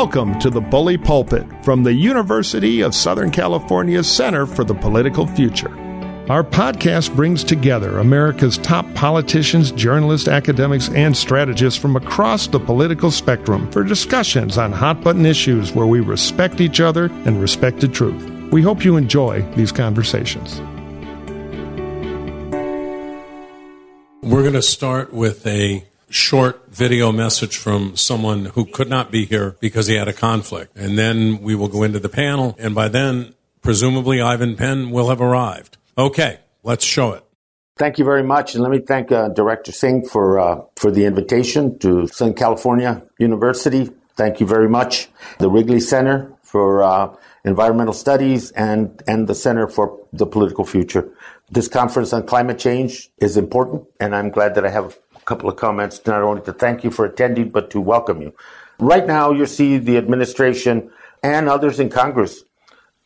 Welcome to the Bully Pulpit from the University of Southern California's Center for the Political Future. Our podcast brings together America's top politicians, journalists, academics, and strategists from across the political spectrum for discussions on hot button issues where we respect each other and respect the truth. We hope you enjoy these conversations. We're going to start with a short video message from someone who could not be here because he had a conflict. And then we will go into the panel. And by then, presumably, Ivan Penn will have arrived. Okay, let's show it. Thank you very much, and let me thank uh, Director Singh for uh, for the invitation to Southern California University. Thank you very much, the Wrigley Center for uh, Environmental Studies and and the Center for the Political Future. This conference on climate change is important, and I'm glad that I have couple of comments, not only to thank you for attending, but to welcome you. Right now, you see the administration and others in Congress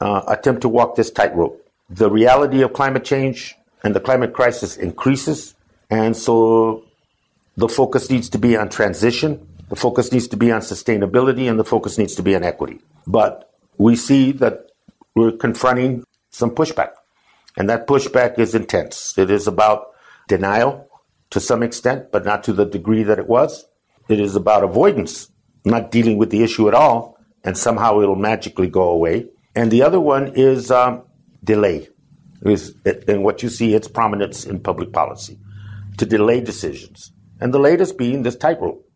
uh, attempt to walk this tightrope. The reality of climate change and the climate crisis increases, and so the focus needs to be on transition, the focus needs to be on sustainability, and the focus needs to be on equity. But we see that we're confronting some pushback, and that pushback is intense. It is about denial, to some extent, but not to the degree that it was. It is about avoidance, not dealing with the issue at all, and somehow it'll magically go away. And the other one is um, delay. Is and what you see its prominence in public policy to delay decisions. And the latest being this tightrope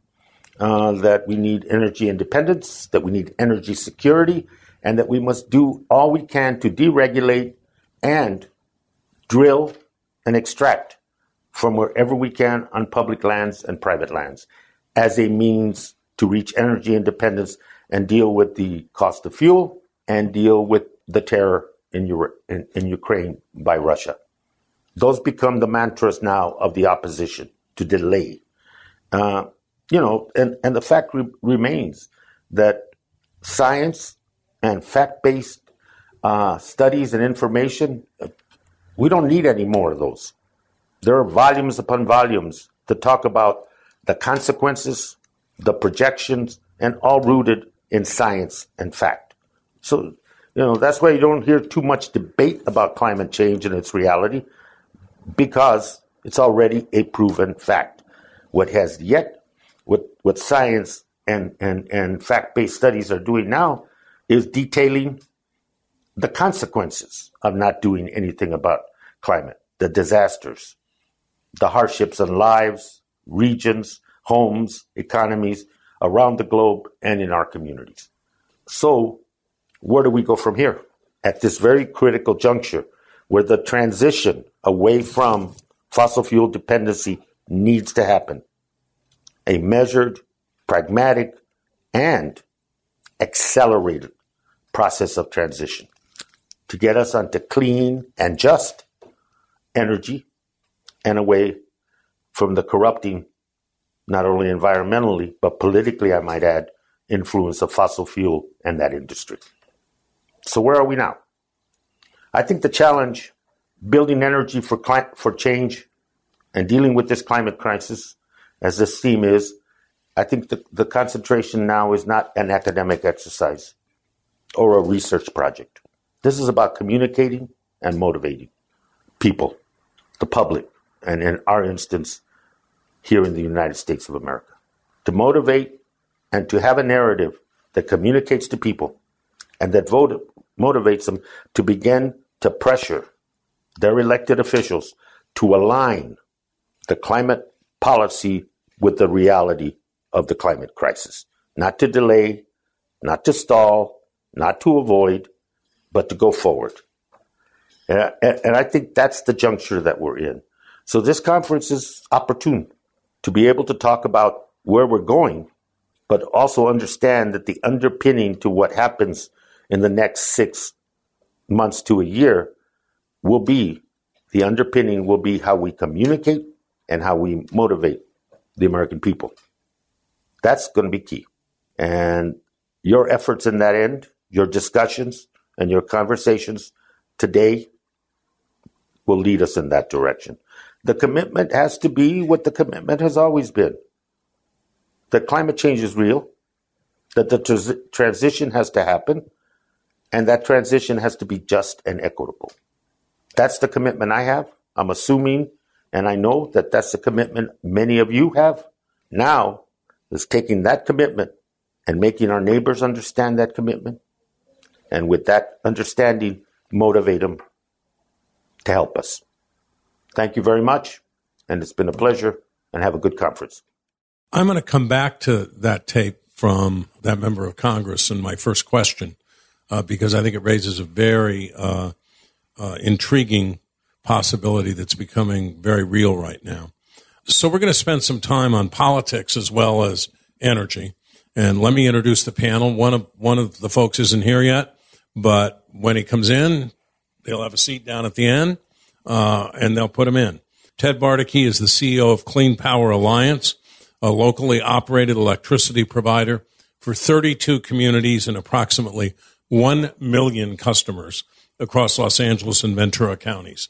uh, that we need energy independence, that we need energy security, and that we must do all we can to deregulate and drill and extract from wherever we can on public lands and private lands as a means to reach energy independence and deal with the cost of fuel and deal with the terror in, Euro- in, in Ukraine by Russia. Those become the mantras now of the opposition to delay. Uh, you know, and, and the fact re- remains that science and fact based uh, studies and information, we don't need any more of those. There are volumes upon volumes to talk about the consequences, the projections, and all rooted in science and fact. So, you know, that's why you don't hear too much debate about climate change and its reality because it's already a proven fact. What has yet, what, what science and, and, and fact based studies are doing now is detailing the consequences of not doing anything about climate, the disasters, the hardships on lives, regions, homes, economies around the globe and in our communities. So, where do we go from here? At this very critical juncture where the transition away from fossil fuel dependency needs to happen. A measured, pragmatic, and accelerated process of transition to get us onto clean and just energy and away from the corrupting, not only environmentally, but politically, I might add, influence of fossil fuel and that industry. So, where are we now? I think the challenge building energy for, cli- for change and dealing with this climate crisis, as this theme is, I think the, the concentration now is not an academic exercise or a research project. This is about communicating and motivating people, the public, and in our instance, here in the United States of America, to motivate and to have a narrative that communicates to people and that vote, motivates them to begin to pressure their elected officials to align the climate policy with the reality of the climate crisis. Not to delay, not to stall, not to avoid, but to go forward. And, and I think that's the juncture that we're in. So this conference is opportune to be able to talk about where we're going but also understand that the underpinning to what happens in the next six months to a year will be the underpinning will be how we communicate and how we motivate the American people. That's going to be key. And your efforts in that end, your discussions and your conversations today will lead us in that direction. The commitment has to be what the commitment has always been that climate change is real, that the tr- transition has to happen, and that transition has to be just and equitable. That's the commitment I have. I'm assuming, and I know that that's the commitment many of you have. Now is taking that commitment and making our neighbors understand that commitment, and with that understanding, motivate them to help us. Thank you very much, and it's been a pleasure, and have a good conference. I'm going to come back to that tape from that member of Congress in my first question uh, because I think it raises a very uh, uh, intriguing possibility that's becoming very real right now. So we're going to spend some time on politics as well as energy. And let me introduce the panel. One of one of the folks isn't here yet, but when he comes in, they'll have a seat down at the end, uh, and they'll put them in. Ted Bardacke is the CEO of Clean Power Alliance, a locally operated electricity provider for 32 communities and approximately 1 million customers across Los Angeles and Ventura counties.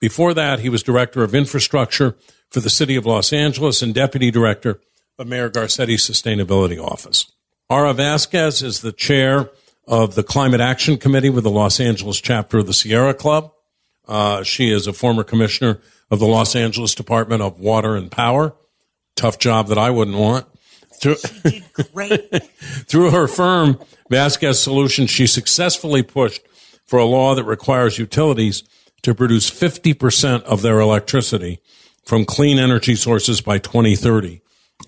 Before that, he was director of infrastructure for the city of Los Angeles and deputy director of Mayor Garcetti's sustainability office. Aura Vasquez is the chair of the Climate Action Committee with the Los Angeles chapter of the Sierra Club. Uh, she is a former commissioner of the Los Angeles Department of Water and Power. Tough job that I wouldn't want. Through, she did great. through her firm, Vasquez Solutions, she successfully pushed for a law that requires utilities to produce 50% of their electricity from clean energy sources by 2030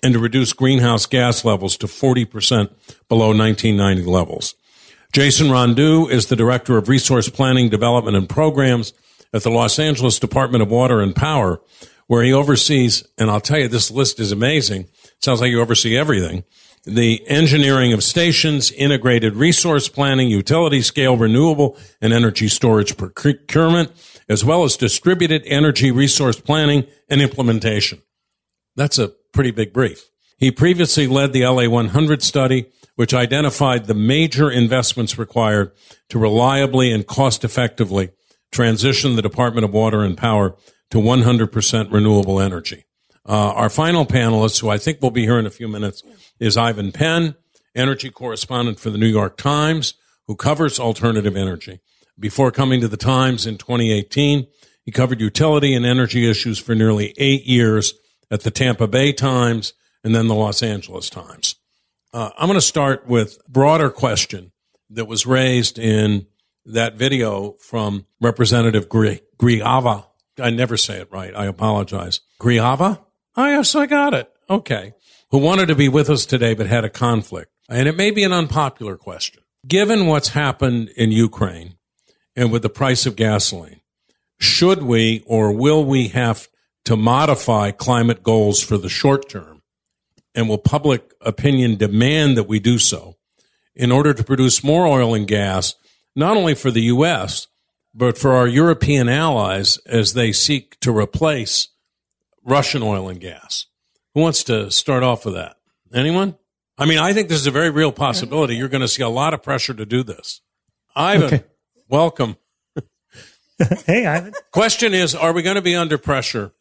and to reduce greenhouse gas levels to 40% below 1990 levels. Jason Rondou is the Director of Resource Planning, Development, and Programs at the Los Angeles Department of Water and Power, where he oversees, and I'll tell you, this list is amazing. It sounds like you oversee everything. The engineering of stations, integrated resource planning, utility scale renewable and energy storage procurement, as well as distributed energy resource planning and implementation. That's a pretty big brief. He previously led the LA 100 study, which identified the major investments required to reliably and cost effectively transition the Department of Water and Power to 100% renewable energy. Uh, our final panelist, who I think will be here in a few minutes, is Ivan Penn, energy correspondent for the New York Times, who covers alternative energy. Before coming to the Times in 2018, he covered utility and energy issues for nearly eight years at the Tampa Bay Times and then the Los Angeles Times. Uh, I'm going to start with broader question that was raised in that video from Representative Gri- Griava. I never say it right. I apologize. Griava? Oh, yes, I got it. Okay. Who wanted to be with us today but had a conflict. And it may be an unpopular question. Given what's happened in Ukraine and with the price of gasoline, should we or will we have to modify climate goals for the short term? And will public opinion demand that we do so in order to produce more oil and gas, not only for the U.S., but for our European allies as they seek to replace Russian oil and gas? Who wants to start off with that? Anyone? I mean, I think this is a very real possibility. You're going to see a lot of pressure to do this. Ivan, okay. welcome. hey, Ivan. Question is Are we going to be under pressure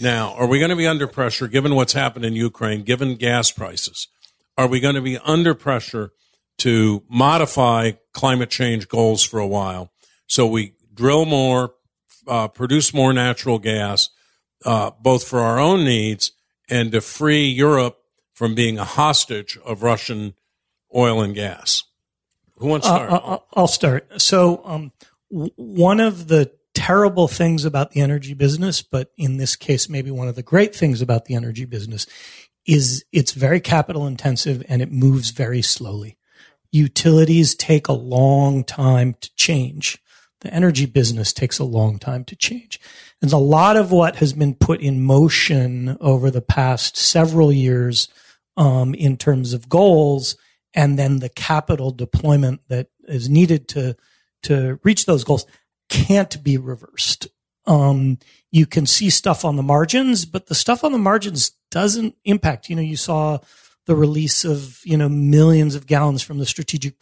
now? Are we going to be under pressure given what's happened in Ukraine, given gas prices? Are we going to be under pressure to modify climate change goals for a while so we drill more, uh, produce more natural gas, uh, both for our own needs and to free Europe from being a hostage of Russian oil and gas? Who wants to uh, start? Uh, I'll start. So, um, one of the terrible things about the energy business, but in this case, maybe one of the great things about the energy business is it's very capital intensive and it moves very slowly. Utilities take a long time to change. The energy business takes a long time to change. And a lot of what has been put in motion over the past several years um, in terms of goals, and then the capital deployment that is needed to to reach those goals can't be reversed. Um, you can see stuff on the margins, but the stuff on the margins doesn't impact. You know, you saw the release of you know millions of gallons from the strategic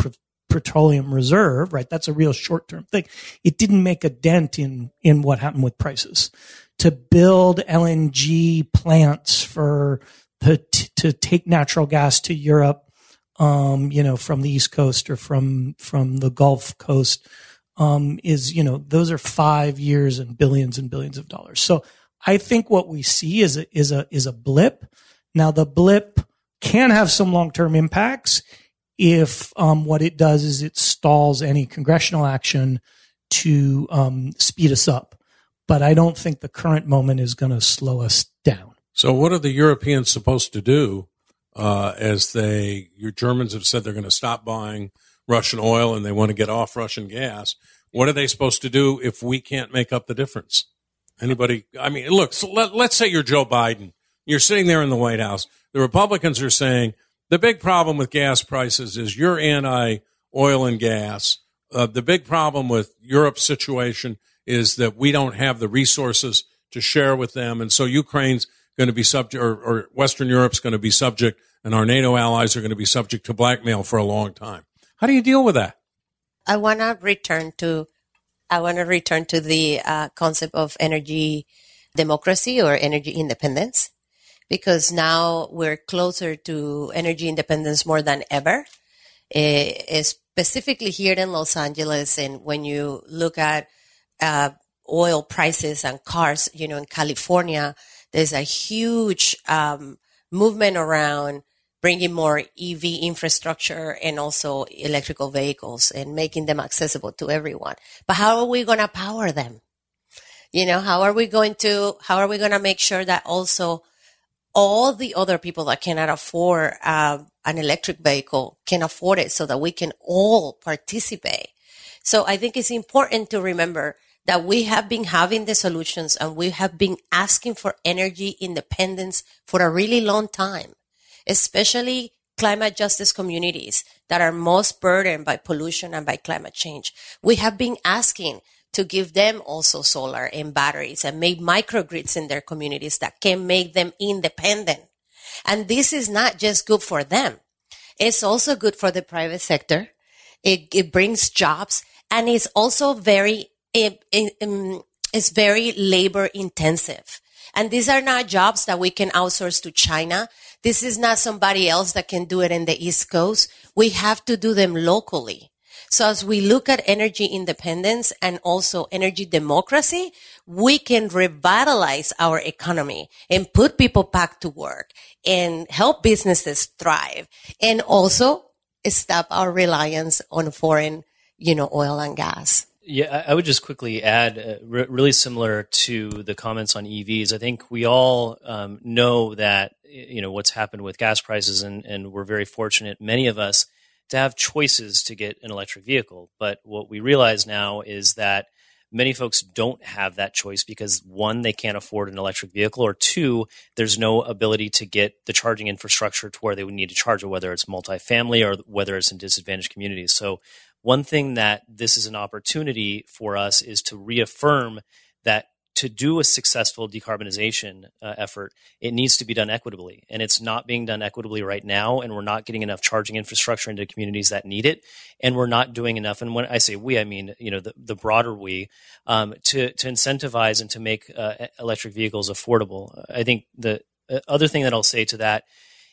petroleum reserve, right? That's a real short term thing. It didn't make a dent in in what happened with prices. To build LNG plants for the to take natural gas to Europe, um, you know, from the East Coast or from from the Gulf Coast, um, is you know those are five years and billions and billions of dollars. So I think what we see is a, is a is a blip. Now the blip can have some long term impacts if um, what it does is it stalls any congressional action to um, speed us up. But I don't think the current moment is going to slow us down. So, what are the Europeans supposed to do uh, as they, your Germans have said they're going to stop buying Russian oil and they want to get off Russian gas? What are they supposed to do if we can't make up the difference? Anybody? I mean, look, so let, let's say you're Joe Biden. You're sitting there in the White House. The Republicans are saying, the big problem with gas prices is you're anti oil and gas. Uh, the big problem with Europe's situation is that we don't have the resources to share with them. And so Ukraine's going to be subject, or, or Western Europe's going to be subject, and our NATO allies are going to be subject to blackmail for a long time. How do you deal with that? I want to return to, I want to return to the uh, concept of energy democracy or energy independence because now we're closer to energy independence more than ever. Uh, specifically here in Los Angeles, and when you look at uh, oil prices and cars, you know, in California, there's a huge um, movement around bringing more EV infrastructure and also electrical vehicles and making them accessible to everyone. But how are we going to power them? You know, how are we going to, how are we going to make sure that also all the other people that cannot afford uh, an electric vehicle can afford it so that we can all participate. So I think it's important to remember that we have been having the solutions and we have been asking for energy independence for a really long time, especially climate justice communities that are most burdened by pollution and by climate change. We have been asking to give them also solar and batteries and make microgrids in their communities that can make them independent. And this is not just good for them. It's also good for the private sector. It, it brings jobs and it's also very, it, it, um, it's very labor intensive. And these are not jobs that we can outsource to China. This is not somebody else that can do it in the East Coast. We have to do them locally. So as we look at energy independence and also energy democracy, we can revitalize our economy and put people back to work and help businesses thrive and also stop our reliance on foreign, you know, oil and gas. Yeah, I would just quickly add, uh, re- really similar to the comments on EVs. I think we all um, know that you know what's happened with gas prices, and, and we're very fortunate. Many of us to have choices to get an electric vehicle. But what we realize now is that many folks don't have that choice because one, they can't afford an electric vehicle, or two, there's no ability to get the charging infrastructure to where they would need to charge it, whether it's multifamily or whether it's in disadvantaged communities. So one thing that this is an opportunity for us is to reaffirm that to do a successful decarbonization uh, effort, it needs to be done equitably. And it's not being done equitably right now. And we're not getting enough charging infrastructure into communities that need it. And we're not doing enough. And when I say we, I mean, you know, the, the broader we, um, to, to incentivize and to make uh, electric vehicles affordable. I think the uh, other thing that I'll say to that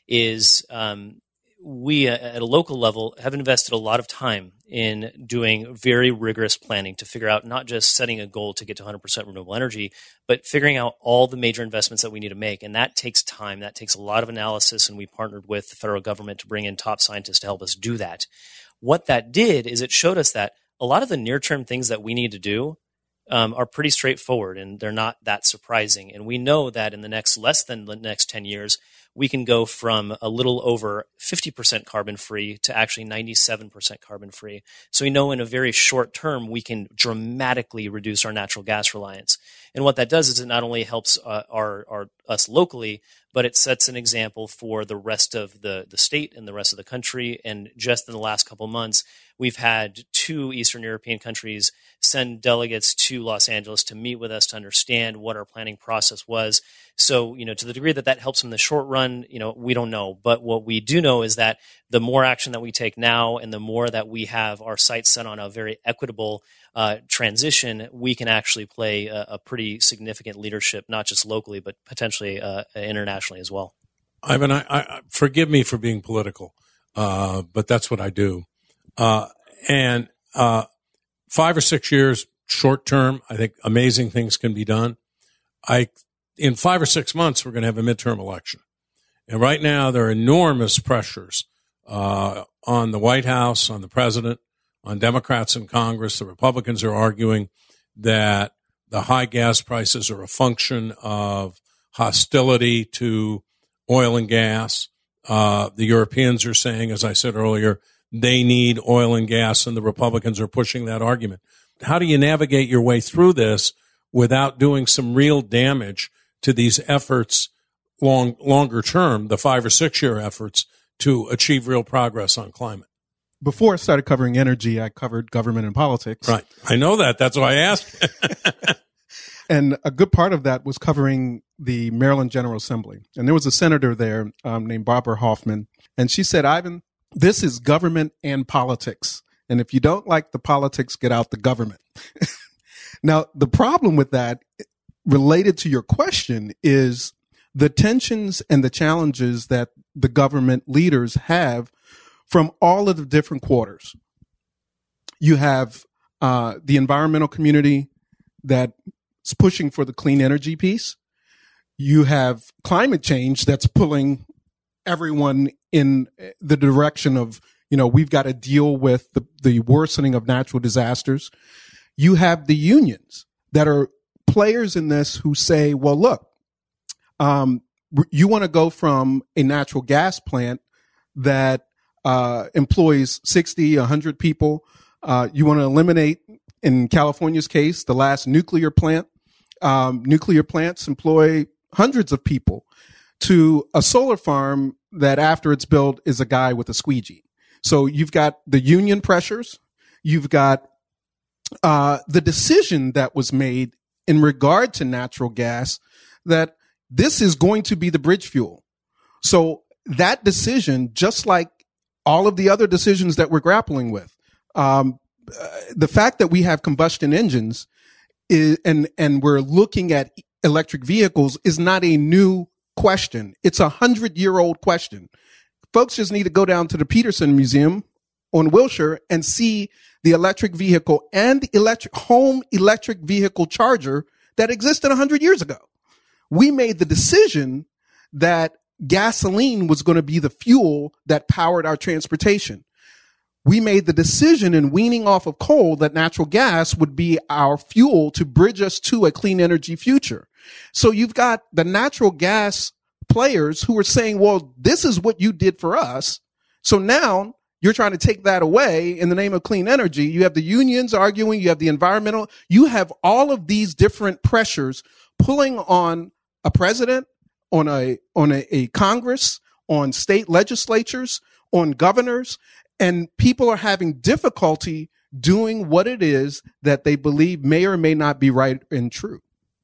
is um, we uh, at a local level have invested a lot of time in doing very rigorous planning to figure out not just setting a goal to get to 100% renewable energy, but figuring out all the major investments that we need to make. And that takes time. That takes a lot of analysis. And we partnered with the federal government to bring in top scientists to help us do that. What that did is it showed us that a lot of the near term things that we need to do um, are pretty straightforward and they're not that surprising. And we know that in the next less than the next 10 years, we can go from a little over 50% carbon free to actually 97% carbon free. So we know in a very short term, we can dramatically reduce our natural gas reliance. And what that does is it not only helps uh, our, our, us locally, but it sets an example for the rest of the, the state and the rest of the country. And just in the last couple months, we've had two Eastern European countries send delegates to Los Angeles to meet with us to understand what our planning process was. So, you know, to the degree that that helps in the short run, you know, we don't know. But what we do know is that the more action that we take now and the more that we have our sights set on a very equitable uh, transition, we can actually play a, a, pretty significant leadership, not just locally, but potentially uh, internationally as well. Ivan, I, I, forgive me for being political, uh, but that's what I do. Uh, and uh, five or six years, short term, I think amazing things can be done. I in five or six months, we're going to have a midterm election. And right now, there are enormous pressures uh, on the White House, on the president, on Democrats in Congress. The Republicans are arguing that the high gas prices are a function of hostility to oil and gas. Uh, the Europeans are saying, as I said earlier, they need oil and gas, and the Republicans are pushing that argument. How do you navigate your way through this without doing some real damage to these efforts long longer term, the five or six year efforts to achieve real progress on climate? Before I started covering energy, I covered government and politics. Right. I know that. That's why I asked. and a good part of that was covering the Maryland General Assembly. And there was a senator there um, named Barbara Hoffman. And she said, Ivan, this is government and politics. And if you don't like the politics, get out the government. now, the problem with that related to your question is the tensions and the challenges that the government leaders have from all of the different quarters. You have uh, the environmental community that's pushing for the clean energy piece. You have climate change that's pulling everyone in the direction of, you know, we've got to deal with the, the worsening of natural disasters. You have the unions that are players in this who say, well, look, um, you want to go from a natural gas plant that uh, employs 60, 100 people. Uh, you want to eliminate, in California's case, the last nuclear plant. Um, nuclear plants employ hundreds of people to a solar farm that after it's built is a guy with a squeegee. So you've got the union pressures. You've got uh, the decision that was made in regard to natural gas that this is going to be the bridge fuel. So that decision, just like all of the other decisions that we're grappling with, um, uh, the fact that we have combustion engines is, and and we're looking at electric vehicles is not a new question. It's a hundred year old question. Folks just need to go down to the Petersen Museum on Wilshire and see the electric vehicle and the electric home electric vehicle charger that existed 100 years ago. We made the decision that gasoline was going to be the fuel that powered our transportation. We made the decision in weaning off of coal that natural gas would be our fuel to bridge us to a clean energy future. So you've got the natural gas players who are saying, well, this is what you did for us. So now you're trying to take that away in the name of clean energy. You have the unions arguing. You have the environmental. You have all of these different pressures pulling on a president, on a, on a, a Congress, on state legislatures, on governors, and people are having difficulty doing what it is that they believe may or may not be right and true.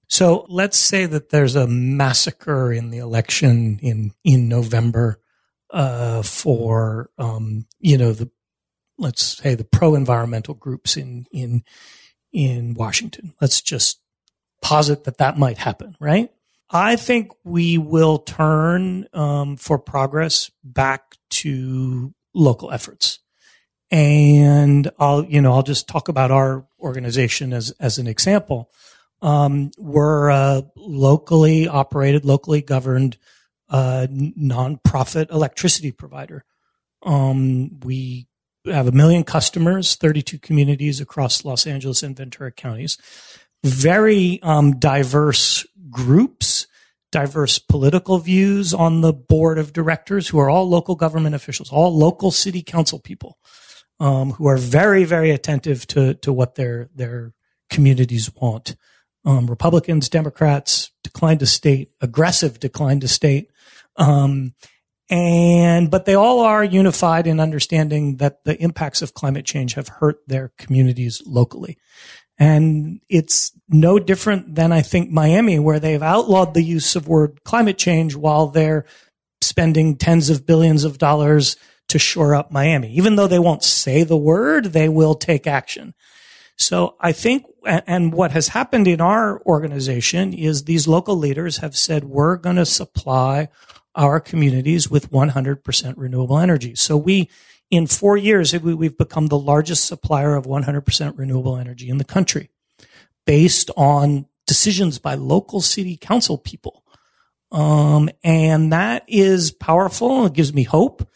So let's say that there's a massacre in the election in, in November uh, for um, you know the let's say the pro environmental groups in in in Washington. Let's just posit that that might happen, right? I think we will turn um, for progress back to local efforts, and I'll you know I'll just talk about our organization as as an example. Um, we're a locally operated, locally governed uh, nonprofit electricity provider. Um, we have a million customers, 32 communities across Los Angeles and Ventura counties. Very um, diverse groups, diverse political views on the board of directors who are all local government officials, all local city council people um, who are very, very attentive to, to what their, their communities want. Um, Republicans, Democrats declined to state, aggressive declined to state. Um, and, but they all are unified in understanding that the impacts of climate change have hurt their communities locally. And it's no different than I think Miami, where they've outlawed the use of word climate change while they're spending tens of billions of dollars to shore up Miami. Even though they won't say the word, they will take action. So I think, and what has happened in our organization is these local leaders have said, we're going to supply our communities with 100% renewable energy. So we, in four years, we've become the largest supplier of 100% renewable energy in the country based on decisions by local city council people. Um, and that is powerful. It gives me hope.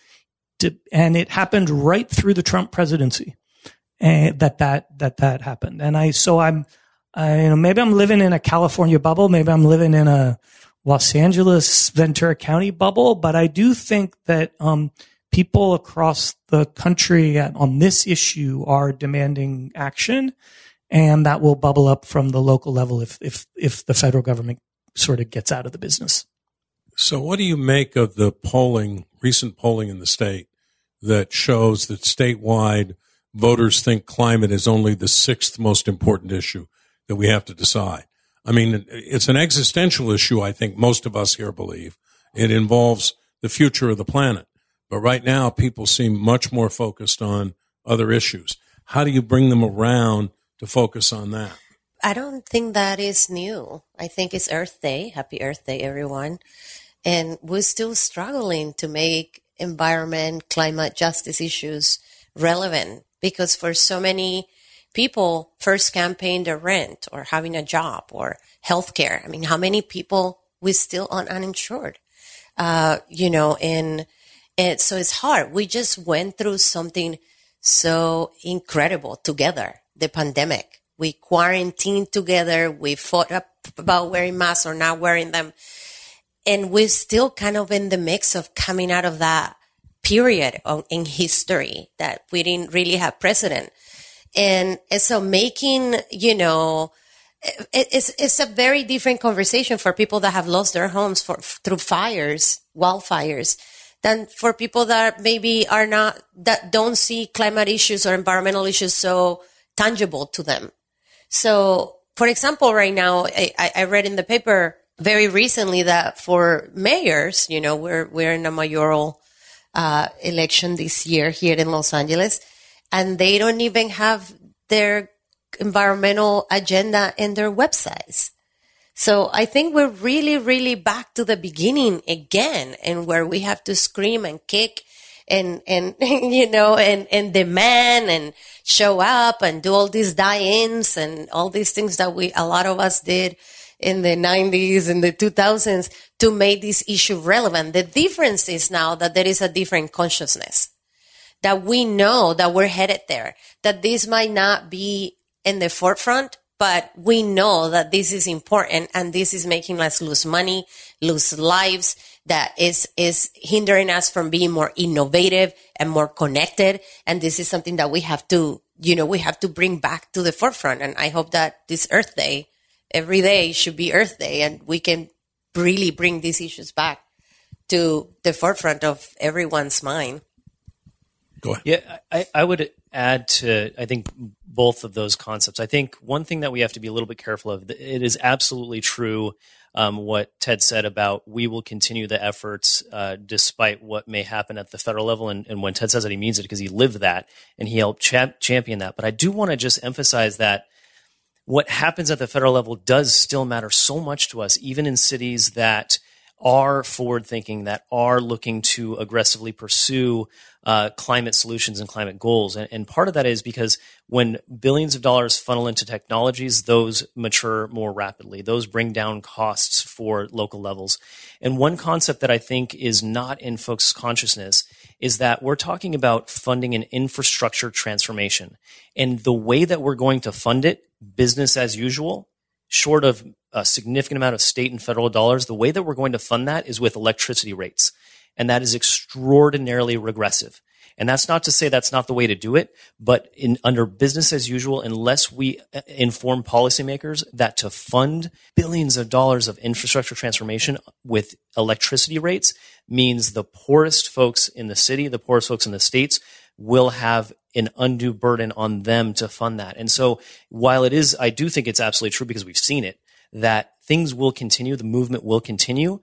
To, and it happened right through the Trump presidency and that that that that happened. And I so I'm I, you know maybe I'm living in a California bubble, maybe I'm living in a Los Angeles Ventura County bubble, but I do think that um, people across the country on this issue are demanding action, and that will bubble up from the local level if if if the federal government sort of gets out of the business. So, what do you make of the polling, recent polling in the state, that shows that statewide voters think climate is only the sixth most important issue that we have to decide? I mean, it's an existential issue, I think most of us here believe. It involves the future of the planet. But right now, people seem much more focused on other issues. How do you bring them around to focus on that? I don't think that is new. I think it's Earth Day. Happy Earth Day, everyone. And we're still struggling to make environment, climate justice issues relevant because for so many people, first campaign their rent or having a job or healthcare. I mean, how many people we still are uninsured? Uh, you know, and, and so it's hard. We just went through something so incredible together, the pandemic. We quarantined together. We fought up about wearing masks or not wearing them. And we're still kind of in the mix of coming out of that period in history that we didn't really have precedent. And, and so making, you know, it, it's, it's a very different conversation for people that have lost their homes for, through fires, wildfires than for people that maybe are not, that don't see climate issues or environmental issues so tangible to them. So, for example, right now, I, I read in the paper very recently that for mayors, you know, we're, we're in a mayoral, uh, election this year here in Los Angeles, and they don't even have their environmental agenda in their websites. So I think we're really, really back to the beginning again and where we have to scream and kick and, and, you know, and, and demand and show up and do all these die-ins and all these things that we, a lot of us did in the 90s and the 2000s to make this issue relevant. The difference is now that there is a different consciousness that we know that we're headed there, that this might not be in the forefront, but we know that this is important and this is making us lose money, lose lives, that is, is hindering us from being more innovative and more connected. And this is something that we have to, you know, we have to bring back to the forefront. And I hope that this Earth Day, every day should be Earth Day and we can really bring these issues back to the forefront of everyone's mind. Go ahead. Yeah, I, I would add to, I think, both of those concepts. I think one thing that we have to be a little bit careful of, it is absolutely true um, what Ted said about we will continue the efforts uh, despite what may happen at the federal level. And, and, when Ted says that, he means it because he lived that and he helped champion that. But I do want to just emphasize that what happens at the federal level does still matter so much to us, even in cities that are forward thinking, that are looking to aggressively pursue uh, climate solutions and climate goals. And, and, part of that is because when billions of dollars funnel into technologies, those mature more rapidly. Those bring down costs for local levels. And one concept that I think is not in folks' consciousness is that we're talking about funding an infrastructure transformation. And the way that we're going to fund it, business as usual, short of a significant amount of state and federal dollars, the way that we're going to fund that is with electricity rates and that is extraordinarily regressive. And that's not to say that's not the way to do it, but in under business as usual, unless we uh, inform policymakers that to fund billions of dollars of infrastructure transformation with electricity rates means the poorest folks in the city, the poorest folks in the states will have an undue burden on them to fund that. And so while it is, I do think it's absolutely true because we've seen it that things will continue, the movement will continue.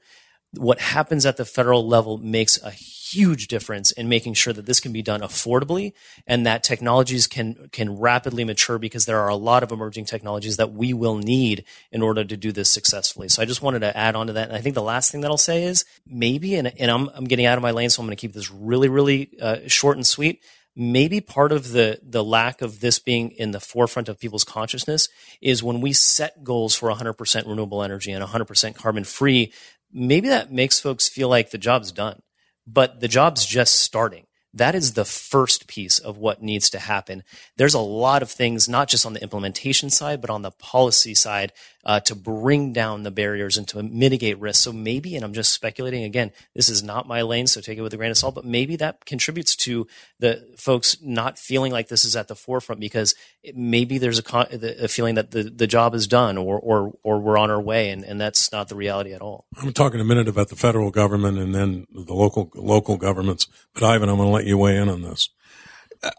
What happens at the federal level makes a huge difference in making sure that this can be done affordably and that technologies can can rapidly mature because there are a lot of emerging technologies that we will need in order to do this successfully. So I just wanted to add on to that. And I think the last thing that I'll say is maybe, and, and I'm, I'm getting out of my lane, so I'm going to keep this really, really uh, short and sweet maybe part of the the lack of this being in the forefront of people's consciousness is when we set goals for 100% renewable energy and 100% carbon free maybe that makes folks feel like the job's done but the job's just starting that is the first piece of what needs to happen. There's a lot of things, not just on the implementation side, but on the policy side, uh, to bring down the barriers and to mitigate risk. So maybe, and I'm just speculating again, this is not my lane, so take it with a grain of salt, but maybe that contributes to the folks not feeling like this is at the forefront because it, maybe there's a, a, feeling that the, the job is done or, or, or we're on our way. And, and that's not the reality at all. I'm talking a minute about the federal government and then the local, local governments, but Ivan, I'm going to let you weigh in on this.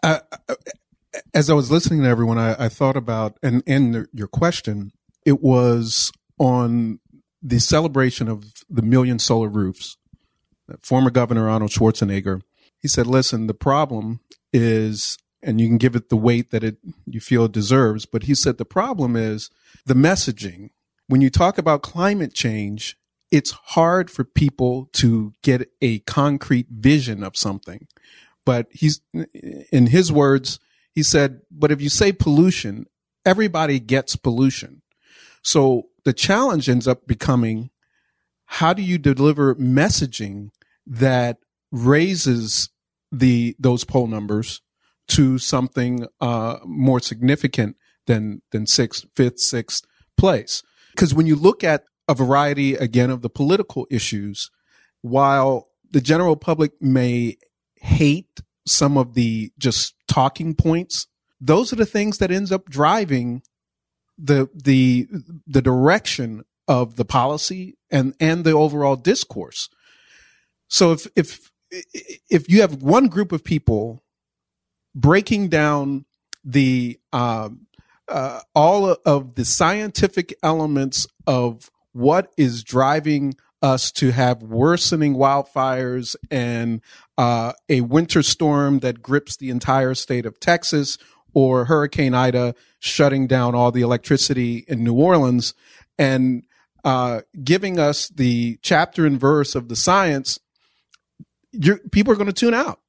Uh, as I was listening to everyone, I, I thought about and and your question. It was on the celebration of the million solar roofs. Former Governor Arnold Schwarzenegger, he said, "Listen, the problem is, and you can give it the weight that it you feel it deserves, but he said the problem is the messaging. When you talk about climate change, it's hard for people to get a concrete vision of something. But he's, in his words, he said, but if you say pollution, everybody gets pollution. So the challenge ends up becoming how do you deliver messaging that raises the those poll numbers to something uh, more significant than than sixth, fifth, sixth place? Because when you look at a variety again of the political issues, while the general public may hate some of the just talking points, those are the things that ends up driving the the the direction of the policy and and the overall discourse. So if if if you have one group of people breaking down the um, uh, all of the scientific elements of what is driving us to have worsening wildfires and uh, a winter storm that grips the entire state of Texas or Hurricane Ida shutting down all the electricity in New Orleans and uh, giving us the chapter and verse of the science, people are going to tune out.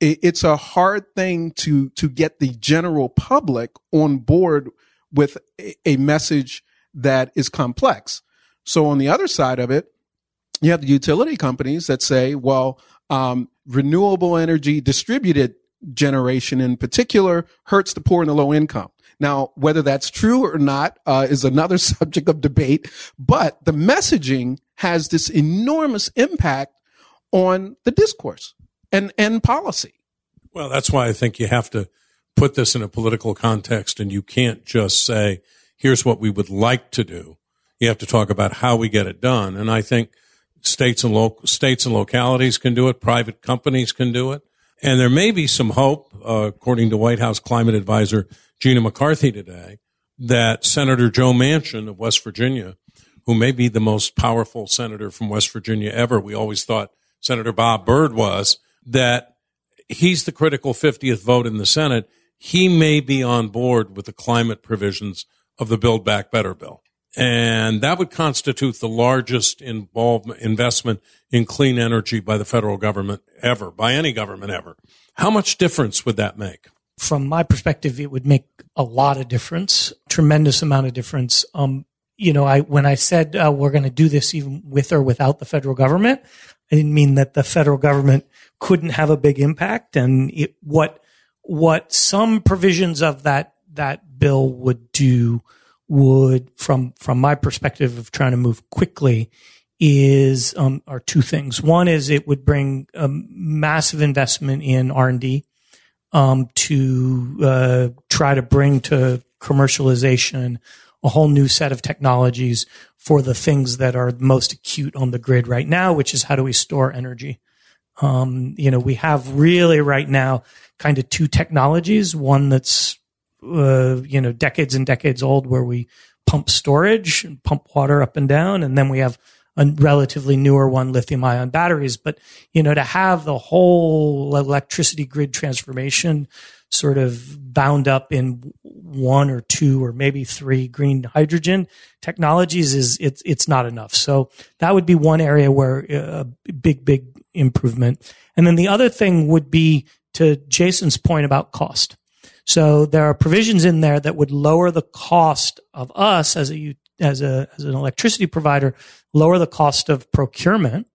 It, it's a hard thing to to get the general public on board with a, a message that is complex. So on the other side of it, you have the utility companies that say, well, um, renewable energy, distributed generation in particular, hurts the poor and the low income. Now, whether that's true or not uh, is another subject of debate, but the messaging has this enormous impact on the discourse and, and policy. Well, that's why I think you have to put this in a political context and you can't just say, here's what we would like to do. You have to talk about how we get it done. And I think states and local states and localities can do it. Private companies can do it. And there may be some hope, uh, according to White House climate advisor Gina McCarthy today, that Senator Joe Manchin of West Virginia, who may be the most powerful senator from West Virginia ever, we always thought Senator Bob Byrd was, that he's the critical 50th vote in the Senate. He may be on board with the climate provisions of the Build Back Better bill. And that would constitute the largest involvement, investment in clean energy by the federal government ever, by any government ever. How much difference would that make? From my perspective, it would make a lot of difference, tremendous amount of difference. Um, you know, I when I said uh, we're going to do this even with or without the federal government, I didn't mean that the federal government couldn't have a big impact. And it, what what some provisions of that that bill would do would, from from my perspective of trying to move quickly, is um, are two things. One is it would bring a massive investment in R and D um, to uh, try to bring to commercialization a whole new set of technologies for the things that are most acute on the grid right now, which is how do we store energy? Um, you know, we have really right now kind of two technologies. One that's uh, you know decades and decades old, where we pump storage and pump water up and down, and then we have a relatively newer one, lithium ion batteries. But, you know, to have the whole electricity grid transformation sort of bound up in one or two or maybe three green hydrogen technologies is it's it's not enough. So that would be one area where uh, a big big improvement. And then the other thing would be to Jason's point about cost. So there are provisions in there that would lower the cost of us as a as a as an electricity provider, lower the cost of procurement,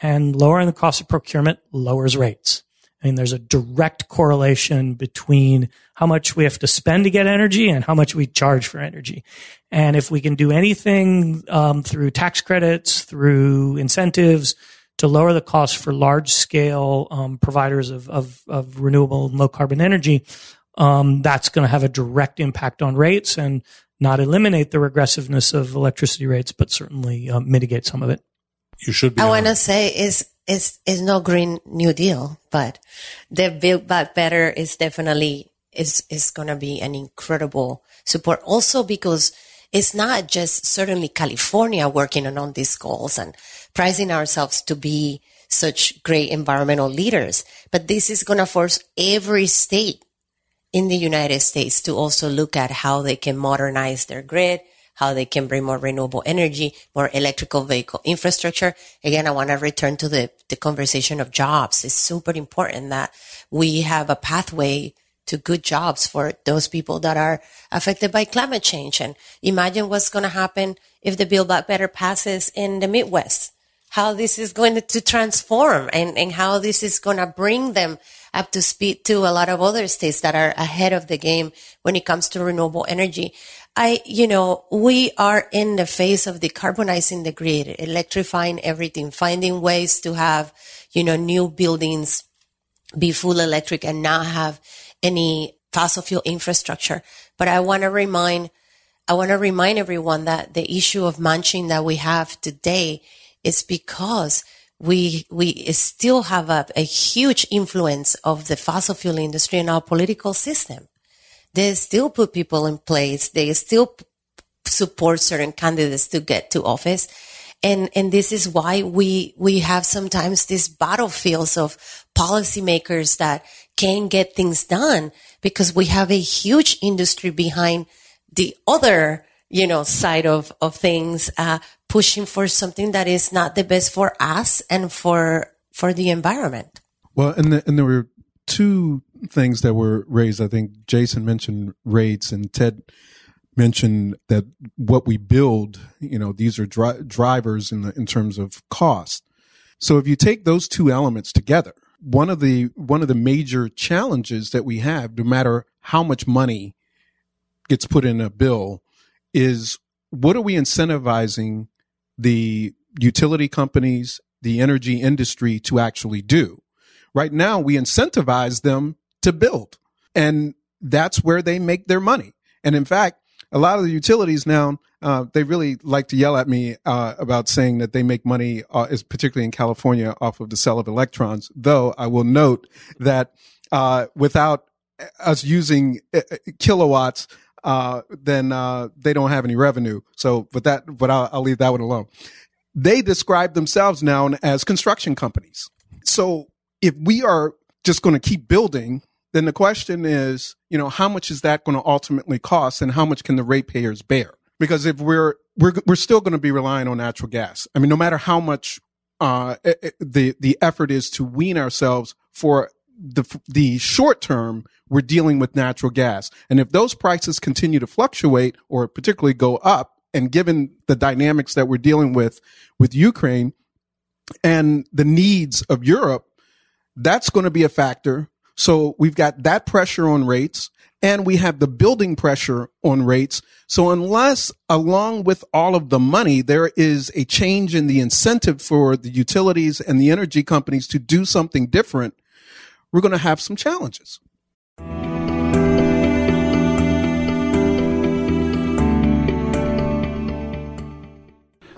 and lowering the cost of procurement lowers rates. I mean, there's a direct correlation between how much we have to spend to get energy and how much we charge for energy. And if we can do anything um, through tax credits, through incentives to lower the cost for large scale um, providers of, of, of, renewable low carbon energy, um, that's going to have a direct impact on rates and not eliminate the regressiveness of electricity rates, but certainly uh, mitigate some of it. You should be. I want to say is is is no green new deal, but the build back better is definitely is is going to be an incredible support. Also because it's not just certainly California working on, on these goals and pricing ourselves to be such great environmental leaders, but this is going to force every state in the United States to also look at how they can modernize their grid, how they can bring more renewable energy, more electrical vehicle infrastructure. Again, I want to return to the, the conversation of jobs. It's super important that we have a pathway to good jobs for those people that are affected by climate change. And imagine what's going to happen if the Build Back Better passes in the Midwest how this is going to transform and, and how this is going to bring them up to speed to a lot of other states that are ahead of the game when it comes to renewable energy. I, you know, we are in the phase of decarbonizing the grid, electrifying everything, finding ways to have, you know, new buildings be full electric and not have any fossil fuel infrastructure. But I want to remind, I want to remind everyone that the issue of munching that we have today is because we we still have a, a huge influence of the fossil fuel industry in our political system. They still put people in place. They still support certain candidates to get to office. And, and this is why we, we have sometimes these battlefields of policymakers that can't get things done because we have a huge industry behind the other you know, side of, of things, uh, pushing for something that is not the best for us and for, for the environment. Well, and, the, and there were two things that were raised. I think Jason mentioned rates and Ted mentioned that what we build, you know, these are dri- drivers in the, in terms of cost. So if you take those two elements together, one of the, one of the major challenges that we have, no matter how much money gets put in a bill, is what are we incentivizing the utility companies, the energy industry to actually do? Right now, we incentivize them to build and that's where they make their money. And in fact, a lot of the utilities now, uh, they really like to yell at me uh, about saying that they make money, uh, is particularly in California, off of the sale of electrons. Though I will note that uh, without us using uh, kilowatts, uh, then uh, they don't have any revenue. So, but that, but I'll, I'll leave that one alone. They describe themselves now as construction companies. So, if we are just going to keep building, then the question is, you know, how much is that going to ultimately cost, and how much can the ratepayers bear? Because if we're we're we're still going to be relying on natural gas. I mean, no matter how much uh, the the effort is to wean ourselves for the the short term we're dealing with natural gas. And if those prices continue to fluctuate or particularly go up, and given the dynamics that we're dealing with with Ukraine and the needs of Europe, that's going to be a factor. So we've got that pressure on rates. and we have the building pressure on rates. So unless along with all of the money, there is a change in the incentive for the utilities and the energy companies to do something different, we're going to have some challenges.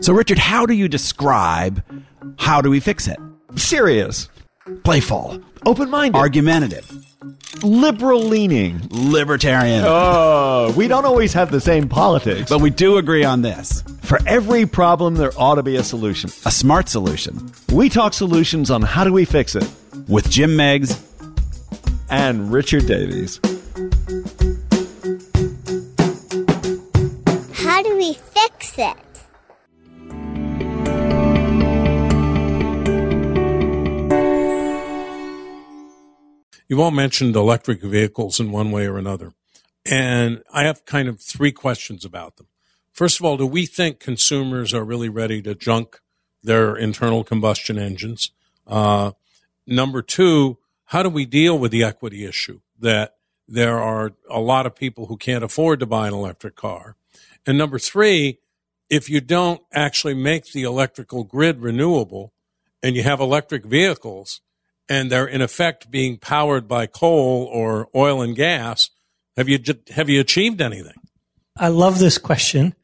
So, Richard, how do you describe how do we fix it? Serious, playful, open minded, Argumentative, liberal leaning. libertarian. Oh, we don't always have the same politics. But we do agree on this For every problem, there ought to be a solution. a smart solution We talk solutions on how do we fix it. with Jim Meigs. And Richard Davies. How do we fix it? You've all mentioned electric vehicles in one way or another. And I have kind of three questions about them. First of all, do we think consumers are really ready to junk their internal combustion engines? Uh, number two, how do we deal with the equity issue that there are a lot of people who can't afford to buy an electric car? And number three, if you don't actually make the electrical grid renewable and you have electric vehicles, and they're in effect being powered by coal or oil and gas, have you have you achieved anything? I love this question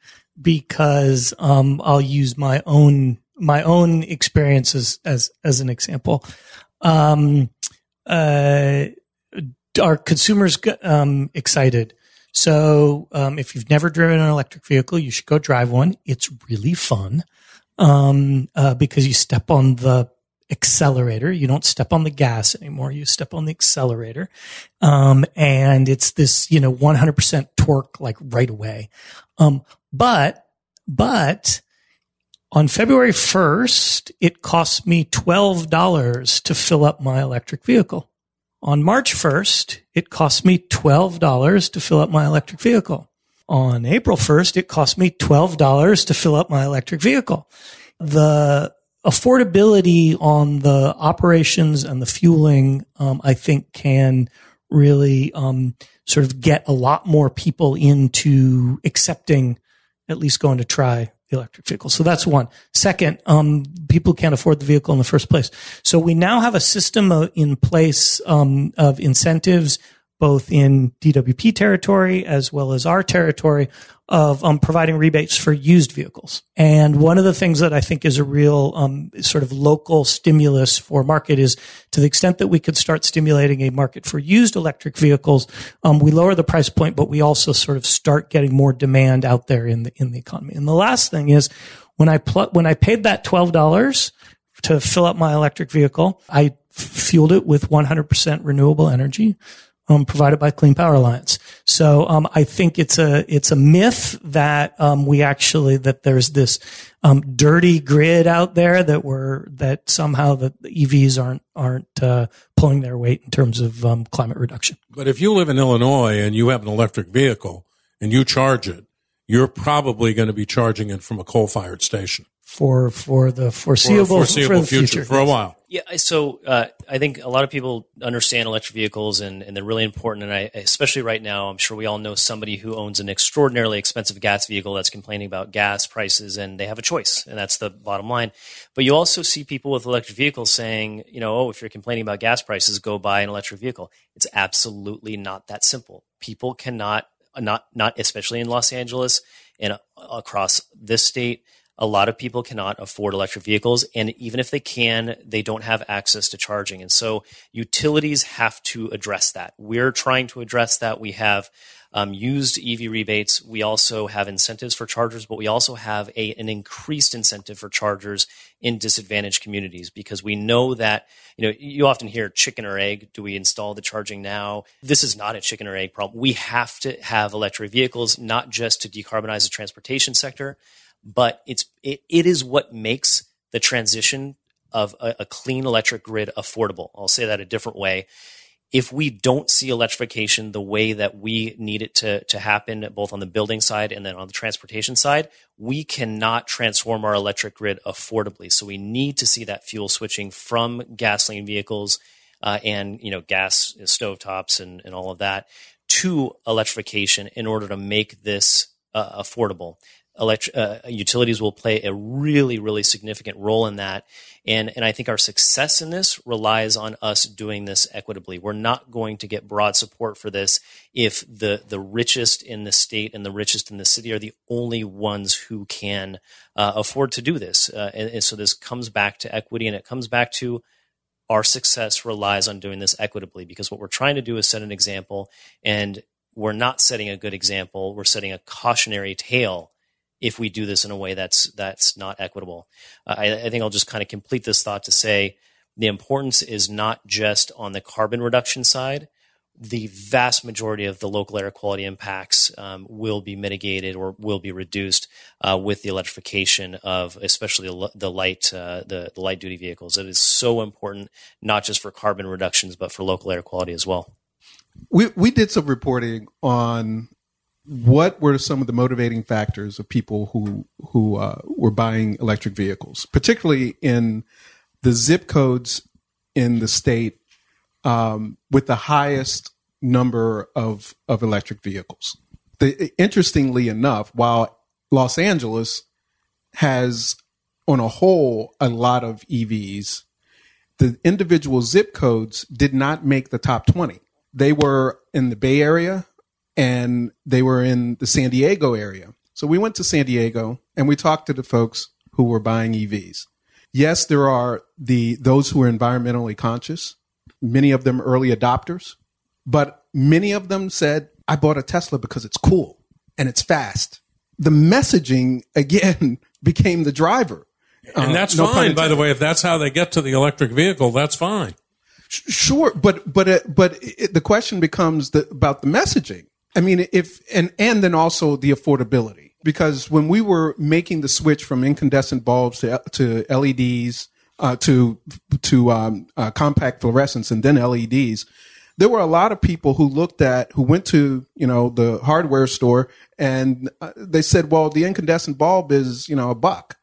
because um, I'll use my own my own experiences as as an example. Um, uh, are consumers um, excited? So um, if you've never driven an electric vehicle, you should go drive one. It's really fun um, uh, because you step on the accelerator. You don't step on the gas anymore. You step on the accelerator. Um, and it's this, you know, 100% torque like right away. Um, but, but on February 1st, it cost me $12 to fill up my electric vehicle. On March 1st, it cost me $12 to fill up my electric vehicle. On April 1st, it cost me $12 to fill up my electric vehicle. The affordability on the operations and the fueling, um, I think can really um, sort of get a lot more people into accepting, at least going to try electric vehicle. So that's one. Second, um, people can't afford the vehicle in the first place. So we now have a system in place um, of incentives both in DWP territory as well as our territory of um, providing rebates for used vehicles. And one of the things that I think is a real um, sort of local stimulus for market is to the extent that we could start stimulating a market for used electric vehicles, um, we lower the price point, but we also sort of start getting more demand out there in the in the economy. And the last thing is when I pl- when I paid that twelve dollars to fill up my electric vehicle, I fueled it with 100% renewable energy um, provided by Clean Power Alliance. So um, I think it's a it's a myth that um, we actually that there's this um, dirty grid out there that we're that somehow that the EVs aren't aren't uh, pulling their weight in terms of um, climate reduction. But if you live in Illinois and you have an electric vehicle and you charge it, you're probably going to be charging it from a coal fired station for for the foreseeable, for, foreseeable for the future, future for a while. Yeah, so uh, I think a lot of people understand electric vehicles and, and they're really important. And I, especially right now, I'm sure we all know somebody who owns an extraordinarily expensive gas vehicle that's complaining about gas prices, and they have a choice, and that's the bottom line. But you also see people with electric vehicles saying, you know, oh, if you're complaining about gas prices, go buy an electric vehicle. It's absolutely not that simple. People cannot, not, not especially in Los Angeles and across this state a lot of people cannot afford electric vehicles. And even if they can, they don't have access to charging. And so utilities have to address that. We're trying to address that. We have um, used EV rebates. We also have incentives for chargers, but we also have a, an increased incentive for chargers in disadvantaged communities because we know that, you know, you often hear chicken or egg. Do we install the charging now? This is not a chicken or egg problem. We have to have electric vehicles, not just to decarbonize the transportation sector, but it's it, it is what makes the transition of a, a, clean electric grid affordable. I'll say that a different way. If we don't see electrification the way that we need it to, to happen, both on the building side and then on the transportation side, we cannot transform our electric grid affordably. So we need to see that fuel switching from gasoline vehicles uh, and you know gas stovetops and, and all of that to electrification in order to make this uh, affordable. Uh, utilities will play a really, really significant role in that. And, and I think our success in this relies on us doing this equitably. We're not going to get broad support for this if the, the richest in the state and the richest in the city are the only ones who can uh, afford to do this. Uh, and, and so this comes back to equity and it comes back to our success relies on doing this equitably because what we're trying to do is set an example and we're not setting a good example. We're setting a cautionary tale if we do this in a way that's that's not equitable. Uh, I, I think I'll just kind of complete this thought to say the importance is not just on the carbon reduction side. The vast majority of the local air quality impacts um, will be mitigated or will be reduced uh, with the electrification of, especially the, light, uh, the, the light duty vehicles. It is so important, not just for carbon reductions, but for local air quality as well. We we did some reporting on what were some of the motivating factors of people who who uh, were buying electric vehicles, particularly in the zip codes in the state um, with the highest number of of electric vehicles. The, interestingly enough, while Los Angeles has on a whole a lot of EVs, the individual zip codes did not make the top 20. They were in the Bay Area and they were in the San Diego area. So we went to San Diego and we talked to the folks who were buying EVs. Yes, there are the those who are environmentally conscious, many of them early adopters, but many of them said, I bought a Tesla because it's cool and it's fast. The messaging again became the driver. And uh, that's no fine, by the way. If that's how they get to the electric vehicle, that's fine. Sure, but but uh, but it, the question becomes the, about the messaging. I mean, if and and then also the affordability because when we were making the switch from incandescent bulbs to to LEDs uh, to to um, uh, compact fluorescents and then LEDs, there were a lot of people who looked at who went to you know the hardware store and uh, they said, well, the incandescent bulb is you know a buck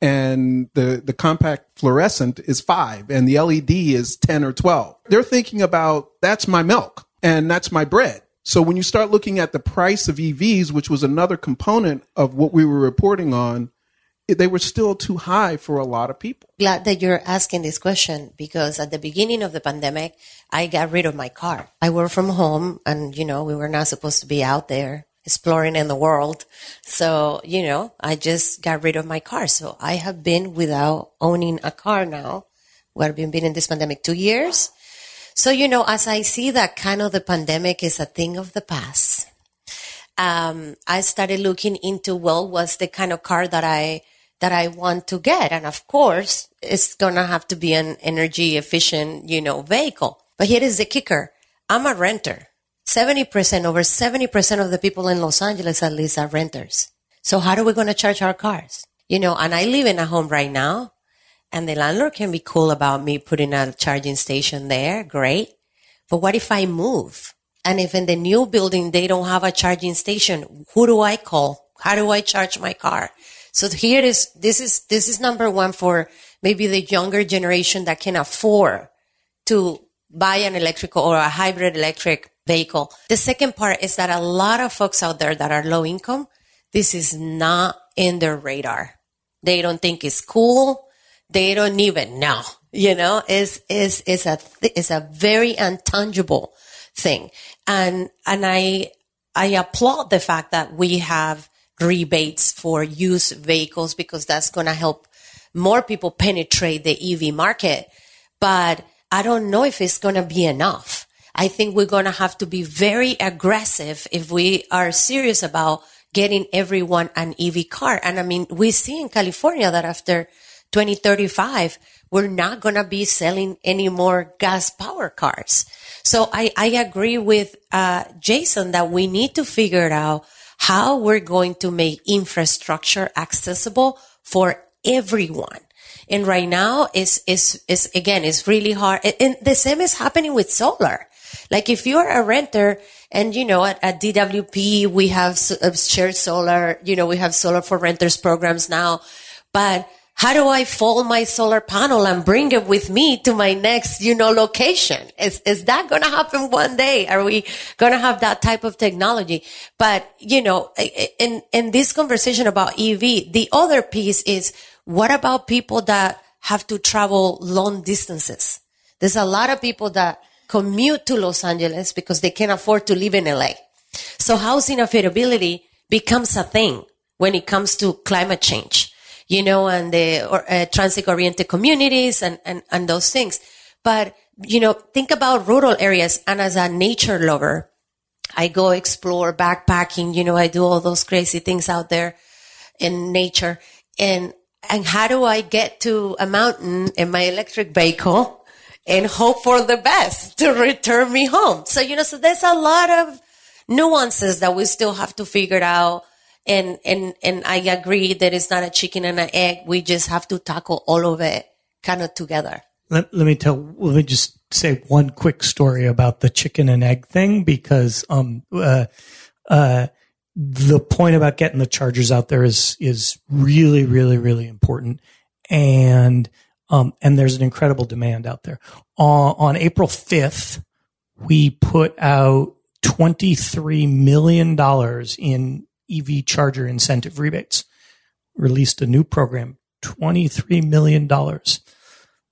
and the, the compact fluorescent is five and the LED is 10 or 12. They're thinking about that's my milk and that's my bread. So when you start looking at the price of EVs, which was another component of what we were reporting on, they were still too high for a lot of people. Glad that you're asking this question because at the beginning of the pandemic, I got rid of my car. I work from home and, you know, we were not supposed to be out there exploring in the world. So, you know, I just got rid of my car. So I have been without owning a car now. We've been in this pandemic two years. So, you know, as I see that kind of the pandemic is a thing of the past, um, I started looking into, well, what's the kind of car that I, that I want to get? And of course, it's going to have to be an energy efficient, you know, vehicle. But here is the kicker. I'm a renter. 70%, over 70% of the people in Los Angeles at least are renters. So how are we going to charge our cars? You know, and I live in a home right now and the landlord can be cool about me putting a charging station there. Great. But what if I move? And if in the new building they don't have a charging station, who do I call? How do I charge my car? So here is, this is, this is number one for maybe the younger generation that can afford to buy an electrical or a hybrid electric vehicle. The second part is that a lot of folks out there that are low income, this is not in their radar. They don't think it's cool. They don't even know, you know, is, is, is a, is a very intangible thing. And, and I, I applaud the fact that we have rebates for used vehicles because that's going to help more people penetrate the EV market. But I don't know if it's going to be enough. I think we're going to have to be very aggressive if we are serious about getting everyone an EV car. And I mean, we see in California that after 2035, we're not going to be selling any more gas power cars. So I, I agree with uh, Jason that we need to figure out how we're going to make infrastructure accessible for everyone. And right now is, is, is again, it's really hard. And the same is happening with solar. Like if you're a renter and, you know, at, at DWP, we have uh, shared solar, you know, we have solar for renters programs now, but how do I fold my solar panel and bring it with me to my next, you know, location? Is, is that going to happen one day? Are we going to have that type of technology? But, you know, in, in this conversation about EV, the other piece is what about people that have to travel long distances? There's a lot of people that commute to Los Angeles because they can't afford to live in LA. So housing affordability becomes a thing when it comes to climate change you know, and the uh, transit oriented communities and, and, and those things. But, you know, think about rural areas. And as a nature lover, I go explore backpacking, you know, I do all those crazy things out there in nature. And, and how do I get to a mountain in my electric vehicle and hope for the best to return me home? So, you know, so there's a lot of nuances that we still have to figure out and, and, and I agree that it's not a chicken and an egg. We just have to tackle all of it kind of together. Let, let me tell, let me just say one quick story about the chicken and egg thing because, um, uh, uh, the point about getting the chargers out there is, is really, really, really important. And, um, and there's an incredible demand out there. On April 5th, we put out $23 million in EV charger incentive rebates, released a new program, $23 million.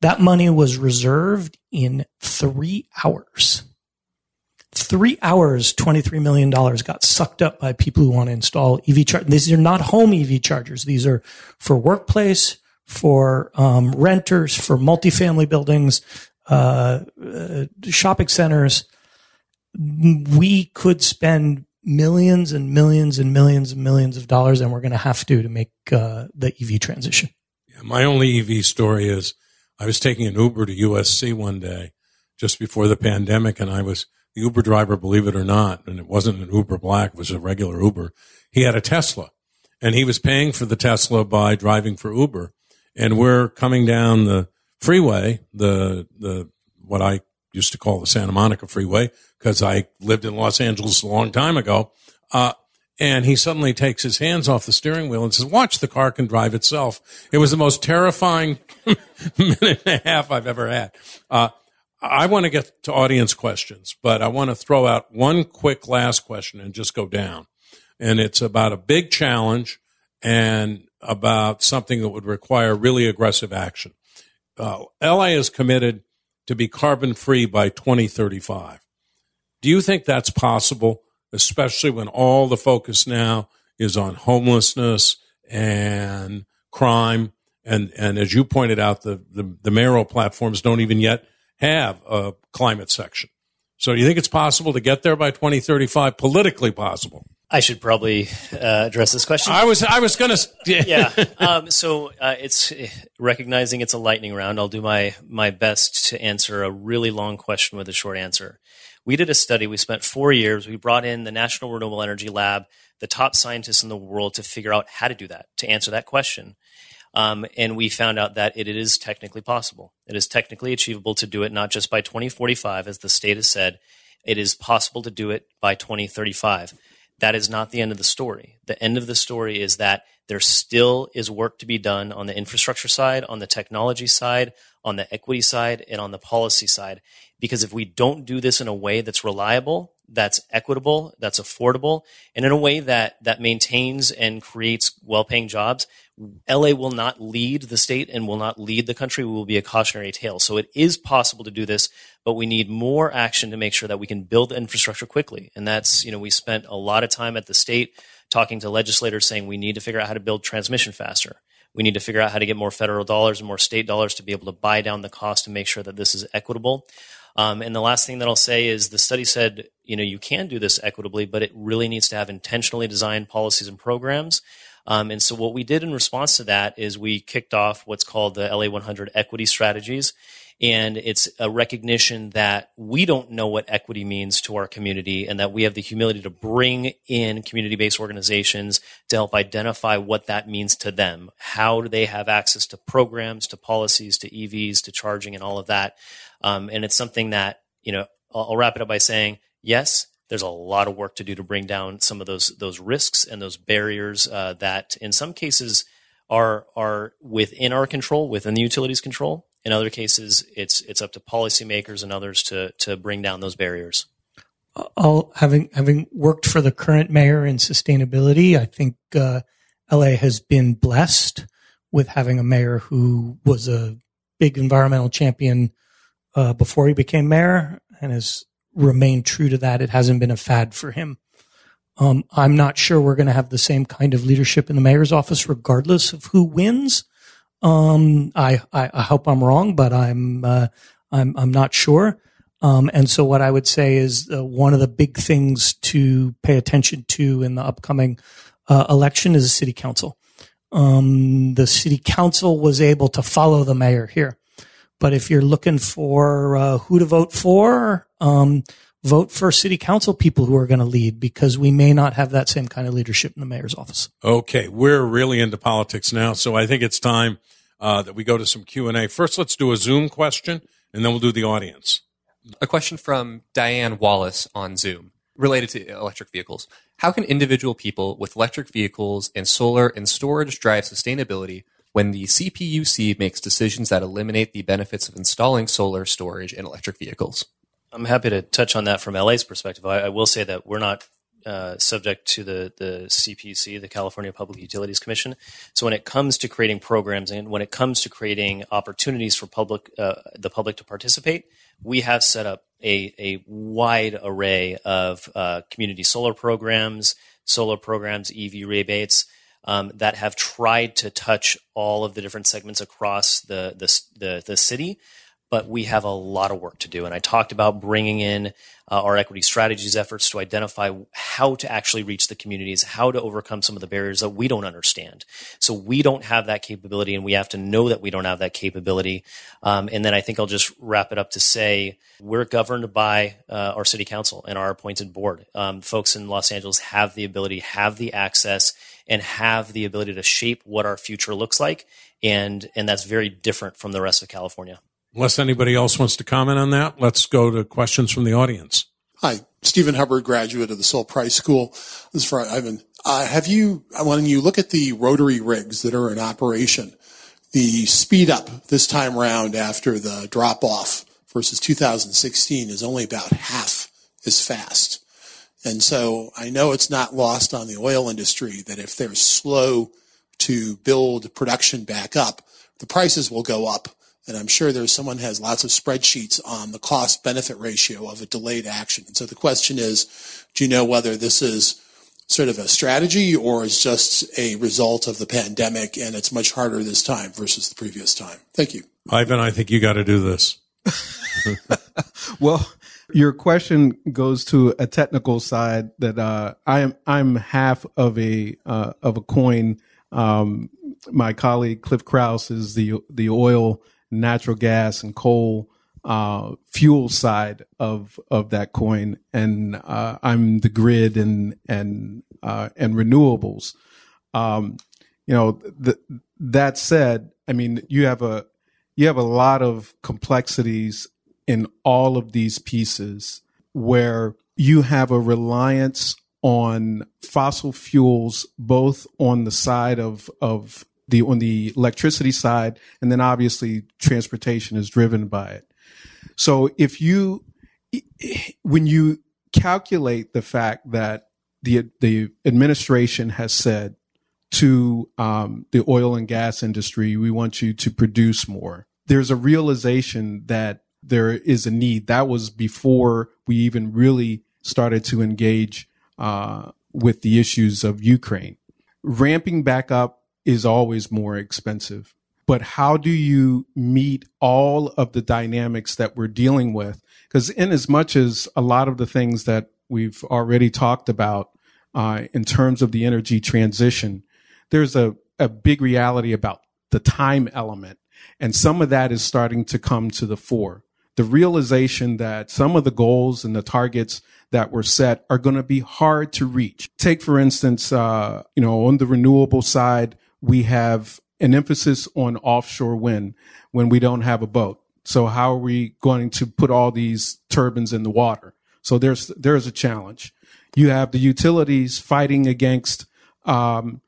That money was reserved in three hours. Three hours, $23 million got sucked up by people who want to install EV chargers. These are not home EV chargers. These are for workplace, for um, renters, for multifamily buildings, uh, uh, shopping centers. We could spend millions and millions and millions and millions of dollars, and we're going to have to to make uh, the EV transition. Yeah, my only EV story is I was taking an Uber to USC one day just before the pandemic, and I was the Uber driver, believe it or not, and it wasn't an Uber Black; it was a regular Uber. He had a Tesla, and he was paying for the Tesla by driving for Uber. And we're coming down the freeway, the the what I used to call the Santa Monica Freeway because I lived in Los Angeles a long time ago. Uh, and he suddenly takes his hands off the steering wheel and says, watch, the car can drive itself. It was the most terrifying minute and a half I've ever had. Uh, I want to get to audience questions, but I want to throw out one quick last question and just go down. And it's about a big challenge and about something that would require really aggressive action. Uh, LA is committed to be carbon free by 2035. Do you think that's possible, especially when all the focus now is on homelessness and crime? And, and as you pointed out, the, the, the mayoral platforms don't even yet have a climate section. So do you think it's possible to get there by 2035? Politically possible? I should probably uh, address this question. I was I was gonna yeah. Um, so uh, it's recognizing it's a lightning round. I'll do my my best to answer a really long question with a short answer. We did a study. We spent four years. We brought in the National Renewable Energy Lab, the top scientists in the world, to figure out how to do that, to answer that question. Um, and we found out that it is technically possible. It is technically achievable to do it not just by 2045, as the state has said. It is possible to do it by 2035 that is not the end of the story. The end of the story is that there still is work to be done on the infrastructure side, on the technology side, on the equity side, and on the policy side. Because if we don't do this in a way that's reliable, that's equitable, that's affordable, and in a way that that maintains and creates well-paying jobs, LA will not lead the state and will not lead the country. We will be a cautionary tale. So it is possible to do this, but we need more action to make sure that we can build the infrastructure quickly. And that's, you know, we spent a lot of time at the state talking to legislators saying we need to figure out how to build transmission faster. We need to figure out how to get more federal dollars and more state dollars to be able to buy down the cost to make sure that this is equitable. Um, and the last thing that I'll say is the study said, you know, you can do this equitably, but it really needs to have intentionally designed policies and programs. Um, and so what we did in response to that is we kicked off what's called the LA 100 equity strategies. And it's a recognition that we don't know what equity means to our community and that we have the humility to bring in community based organizations to help identify what that means to them. How do they have access to programs, to policies, to EVs, to charging and all of that? Um, and it's something that, you know, I'll, I'll wrap it up by saying, yes, there's a lot of work to do to bring down some of those those risks and those barriers uh, that in some cases are are within our control, within the utilities control. In other cases, it's it's up to policymakers and others to to bring down those barriers. I'll, having having worked for the current mayor in sustainability, I think uh, LA has been blessed with having a mayor who was a big environmental champion uh, before he became mayor and has remained true to that. It hasn't been a fad for him. Um, I'm not sure we're going to have the same kind of leadership in the mayor's office, regardless of who wins. Um, I, I, I, hope I'm wrong, but I'm, uh, I'm, I'm not sure. Um, and so what I would say is uh, one of the big things to pay attention to in the upcoming uh, election is the city council. Um, the city council was able to follow the mayor here. But if you're looking for uh, who to vote for, um, vote for city council people who are going to lead because we may not have that same kind of leadership in the mayor's office. Okay, we're really into politics now, so I think it's time uh, that we go to some Q and A. First, let's do a Zoom question, and then we'll do the audience. A question from Diane Wallace on Zoom related to electric vehicles. How can individual people with electric vehicles and solar and storage drive sustainability when the CPUC makes decisions that eliminate the benefits of installing solar storage in electric vehicles? I'm happy to touch on that from LA's perspective. I, I will say that we're not uh, subject to the the CPUC, the California Public Utilities Commission. So when it comes to creating programs and when it comes to creating opportunities for public uh, the public to participate, we have set up a a wide array of uh, community solar programs, solar programs, EV rebates. Um, that have tried to touch all of the different segments across the the, the, the city, but we have a lot of work to do. And I talked about bringing in uh, our equity strategies efforts to identify how to actually reach the communities, how to overcome some of the barriers that we don't understand. So we don't have that capability, and we have to know that we don't have that capability. Um, and then I think I'll just wrap it up to say we're governed by uh, our city council and our appointed board. Um, folks in Los Angeles have the ability, have the access, and have the ability to shape what our future looks like. And, and that's very different from the rest of California. Unless anybody else wants to comment on that, let's go to questions from the audience. Hi, Stephen Hubbard, graduate of the Sol Price School. This is for Ivan. Uh, have you, when you look at the rotary rigs that are in operation, the speed up this time around after the drop off versus 2016 is only about half as fast. And so I know it's not lost on the oil industry that if they're slow to build production back up, the prices will go up and I'm sure there's someone has lots of spreadsheets on the cost benefit ratio of a delayed action. And so the question is, do you know whether this is sort of a strategy or is just a result of the pandemic and it's much harder this time versus the previous time? Thank you. Ivan, I think you got to do this. well, your question goes to a technical side that uh, I am I'm half of a uh, of a coin. Um, my colleague Cliff Krauss is the the oil natural gas and coal uh, fuel side of of that coin, and uh, I'm the grid and and uh, and renewables. Um, you know, that said, I mean, you have a you have a lot of complexities in all of these pieces where you have a reliance on fossil fuels, both on the side of of the on the electricity side, and then obviously transportation is driven by it. So if you when you calculate the fact that the the administration has said to um, the oil and gas industry, we want you to produce more. There's a realization that there is a need. That was before we even really started to engage uh, with the issues of Ukraine. Ramping back up is always more expensive. But how do you meet all of the dynamics that we're dealing with? Because in as much as a lot of the things that we've already talked about uh, in terms of the energy transition, there's a, a big reality about the time element. And some of that is starting to come to the fore. The realization that some of the goals and the targets that were set are going to be hard to reach. Take, for instance, uh, you know, on the renewable side, we have an emphasis on offshore wind when we don't have a boat. So how are we going to put all these turbines in the water? So there's there's a challenge. You have the utilities fighting against um,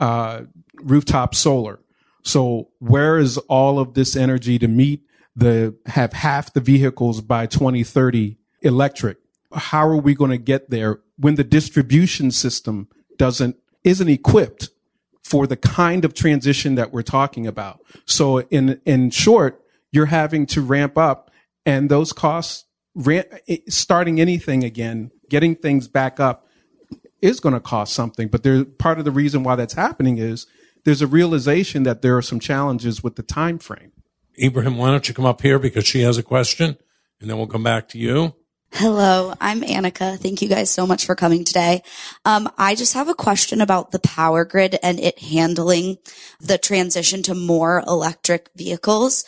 uh, rooftop solar. So where is all of this energy to meet the have half the vehicles by 2030 electric? How are we going to get there when the distribution system doesn't isn't equipped for the kind of transition that we're talking about? So in in short, you're having to ramp up, and those costs, eh, starting anything again, getting things back up, is going to cost something. But there, part of the reason why that's happening is there's a realization that there are some challenges with the time frame. Ibrahim, why don't you come up here because she has a question, and then we'll come back to you. Hello, I'm Annika. Thank you guys so much for coming today. Um, I just have a question about the power grid and it handling the transition to more electric vehicles.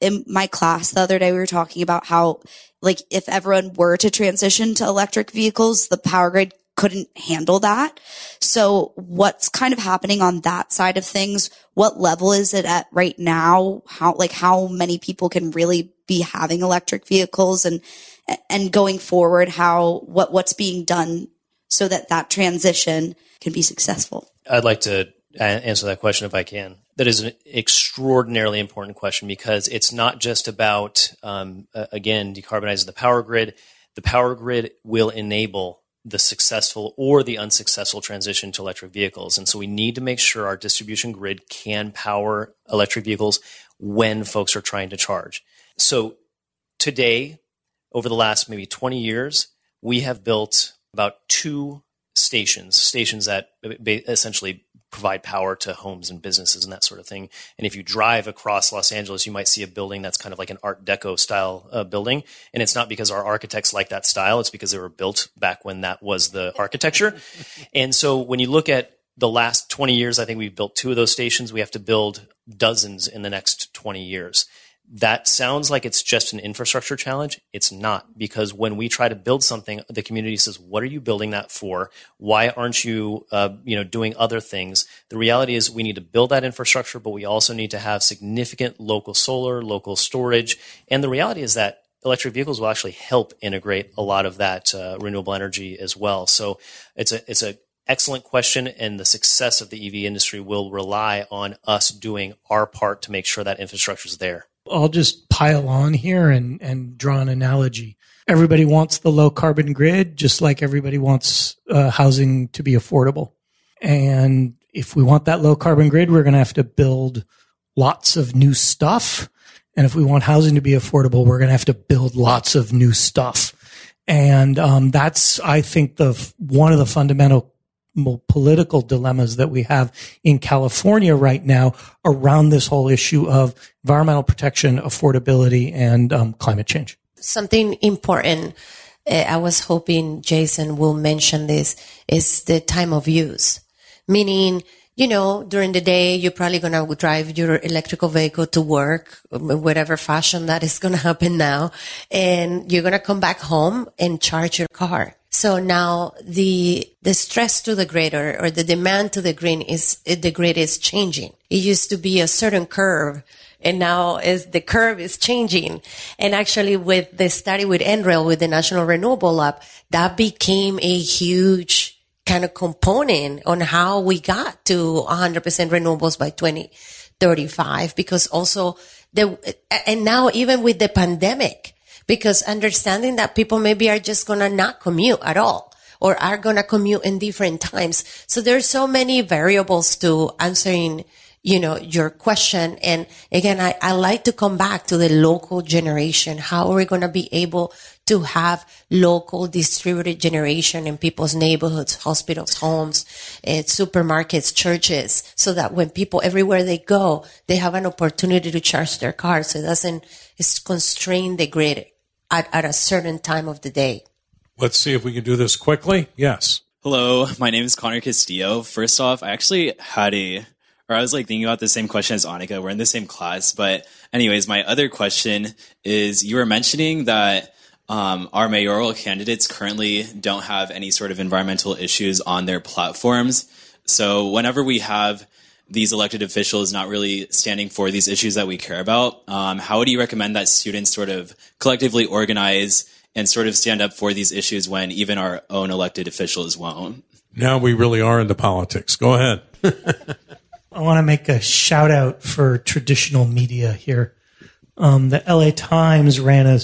In my class the other day, we were talking about how, like, if everyone were to transition to electric vehicles, the power grid couldn't handle that. So what's kind of happening on that side of things? What level is it at right now? How, like, how many people can really be having electric vehicles and, and going forward, how, what, what's being done so that that transition can be successful? I'd like to answer that question if I can. That is an extraordinarily important question because it's not just about, um, again, decarbonizing the power grid. The power grid will enable the successful or the unsuccessful transition to electric vehicles. And so we need to make sure our distribution grid can power electric vehicles when folks are trying to charge. So today, over the last maybe 20 years, we have built about two stations, stations that essentially provide power to homes and businesses and that sort of thing. And if you drive across Los Angeles, you might see a building that's kind of like an Art Deco style uh, building. And it's not because our architects like that style; it's because they were built back when that was the architecture. and so when you look at the last 20 years, I think we've built two of those stations. We have to build dozens in the next 20 years that sounds like it's just an infrastructure challenge. It's not because when we try to build something, the community says, "What are you building that for? Why aren't you, uh, you know, doing other things?" The reality is, we need to build that infrastructure, but we also need to have significant local solar, local storage, and the reality is that electric vehicles will actually help integrate a lot of that uh, renewable energy as well. So it's a it's a excellent question, and the success of the EV industry will rely on us doing our part to make sure that infrastructure is there. I'll just pile on here and, and draw an analogy. Everybody wants the low carbon grid, just like everybody wants uh, housing to be affordable. And if we want that low carbon grid, we're going to have to build lots of new stuff. And if we want housing to be affordable, we're going to have to build lots of new stuff. And um, that's, I think, the one of the fundamental political dilemmas that we have in California right now around this whole issue of environmental protection, affordability, and um, climate change. Something important. Uh, I was hoping Jason will mention this is the time of use, meaning you know, during the day, you're probably going to drive your electrical vehicle to work, whatever fashion that is going to happen now. And you're going to come back home and charge your car. So now the, the stress to the grid or, the demand to the grid is, the grid is changing. It used to be a certain curve and now is the curve is changing. And actually with the study with NREL, with the National Renewable Lab, that became a huge kind of component on how we got to 100% renewables by 2035 because also the, and now even with the pandemic, because understanding that people maybe are just going to not commute at all or are going to commute in different times. So there's so many variables to answering you know, your question. And again, I, I like to come back to the local generation. How are we going to be able to have local distributed generation in people's neighborhoods, hospitals, homes, uh, supermarkets, churches, so that when people everywhere they go, they have an opportunity to charge their cars. So it doesn't constrain the grid at, at a certain time of the day. Let's see if we can do this quickly. Yes. Hello, my name is Connor Castillo. First off, I actually had a or I was like thinking about the same question as Annika. We're in the same class. But anyways, my other question is you were mentioning that um, our mayoral candidates currently don't have any sort of environmental issues on their platforms. So whenever we have these elected officials not really standing for these issues that we care about, um, how do you recommend that students sort of collectively organize and sort of stand up for these issues when even our own elected officials won't? Now we really are into politics. Go ahead. I want to make a shout out for traditional media here. Um, the LA Times ran a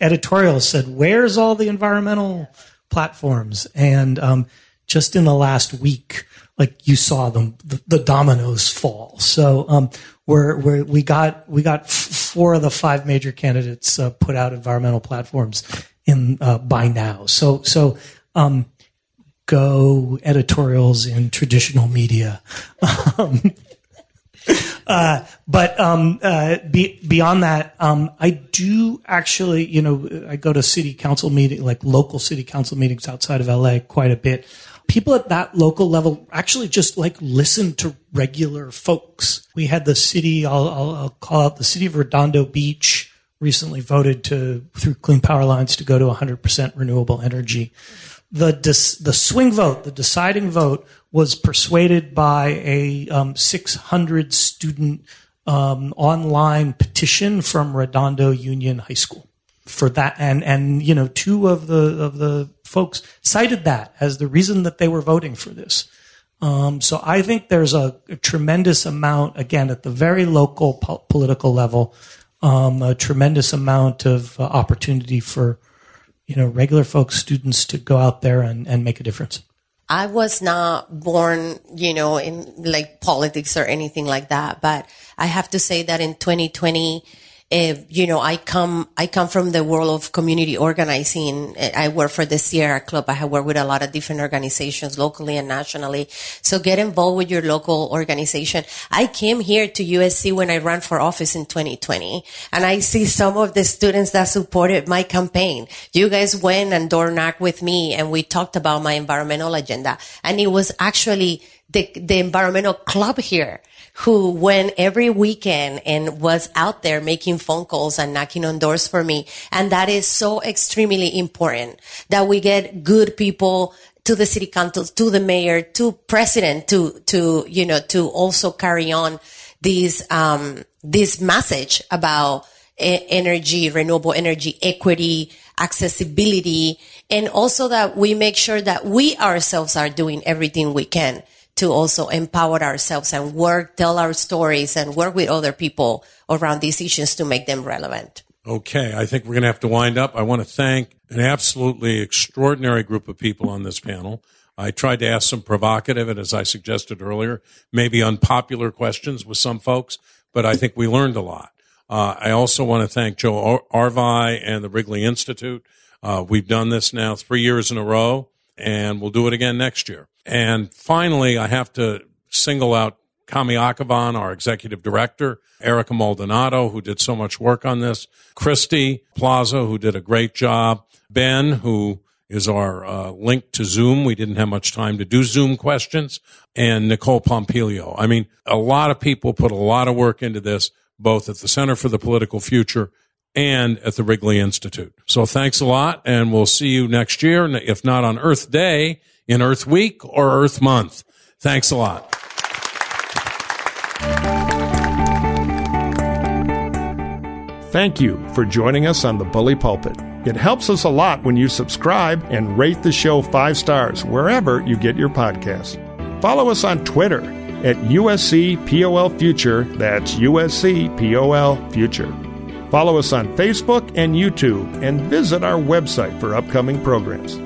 editorial said, "Where's all the environmental platforms?" And um, just in the last week, like you saw them, the, the dominoes fall. So um, we're, we're, we got we got four of the five major candidates uh, put out environmental platforms in uh, by now. So so um, go editorials in traditional media. Um, uh, but um, uh, be, beyond that, um, I do actually, you know, I go to city council meeting, like local city council meetings outside of LA quite a bit. People at that local level actually just like listen to regular folks. We had the city, I'll, I'll, I'll call out the city of Redondo Beach recently voted to, through Clean Power Alliance, to go to 100% renewable energy the the swing vote, the deciding vote, was persuaded by a um, 600 student um, online petition from Redondo Union High School for that, and and you know two of the of the folks cited that as the reason that they were voting for this. Um, so I think there's a, a, tremendous amount, again, at the very local po- political level, um, a tremendous amount of uh, opportunity for you know, regular folks, students to go out there and, and make a difference? I was not born, you know, in like politics or anything like that, but I have to say that in 2020, uh, you know, I come, I come from the world of community organizing. I work for the Sierra Club. I have worked with a lot of different organizations locally and nationally. So get involved with your local organization. I came here to USC when I ran for office in 2020 and I see some of the students that supported my campaign. You guys went and door knocked with me and we talked about my environmental agenda and it was actually the, the environmental club here who went every weekend and was out there making phone calls and knocking on doors for me. And that is so extremely important that we get good people to the city council, to the mayor, to president, to, to, you know, to also carry on this, um, this message about energy, renewable energy, equity, accessibility, and also that we make sure that we ourselves are doing everything we can to also empower ourselves and work, tell our stories and work with other people around these issues to make them relevant. Okay, I think we're going to have to wind up. I want to thank an absolutely extraordinary group of people on this panel. I tried to ask some provocative and, as I suggested earlier, maybe unpopular questions with some folks, but I think we learned a lot. Uh, I also want to thank Joe Arvai and the Wrigley Institute. Uh, we've done this now three years in a row, and we'll do it again next year. And finally, I have to single out Kamy Akhavan, our executive director, Erica Maldonado, who did so much work on this, Christy Plaza, who did a great job, Ben, who is our uh, link to Zoom. We didn't have much time to do Zoom questions, and Nicole Pompilio. I mean, a lot of people put a lot of work into this, both at the Center for the Political Future and at the Wrigley Institute. So thanks a lot, and we'll see you next year, if not on Earth Day in Earth Week or Earth Month. Thanks a lot. Thank you for joining us on the Bully Pulpit. It helps us a lot when you subscribe and rate the show five stars wherever you get your podcasts. Follow us on Twitter at USC Future. That's USC Future. Follow us on Facebook and YouTube and visit our website for upcoming programs.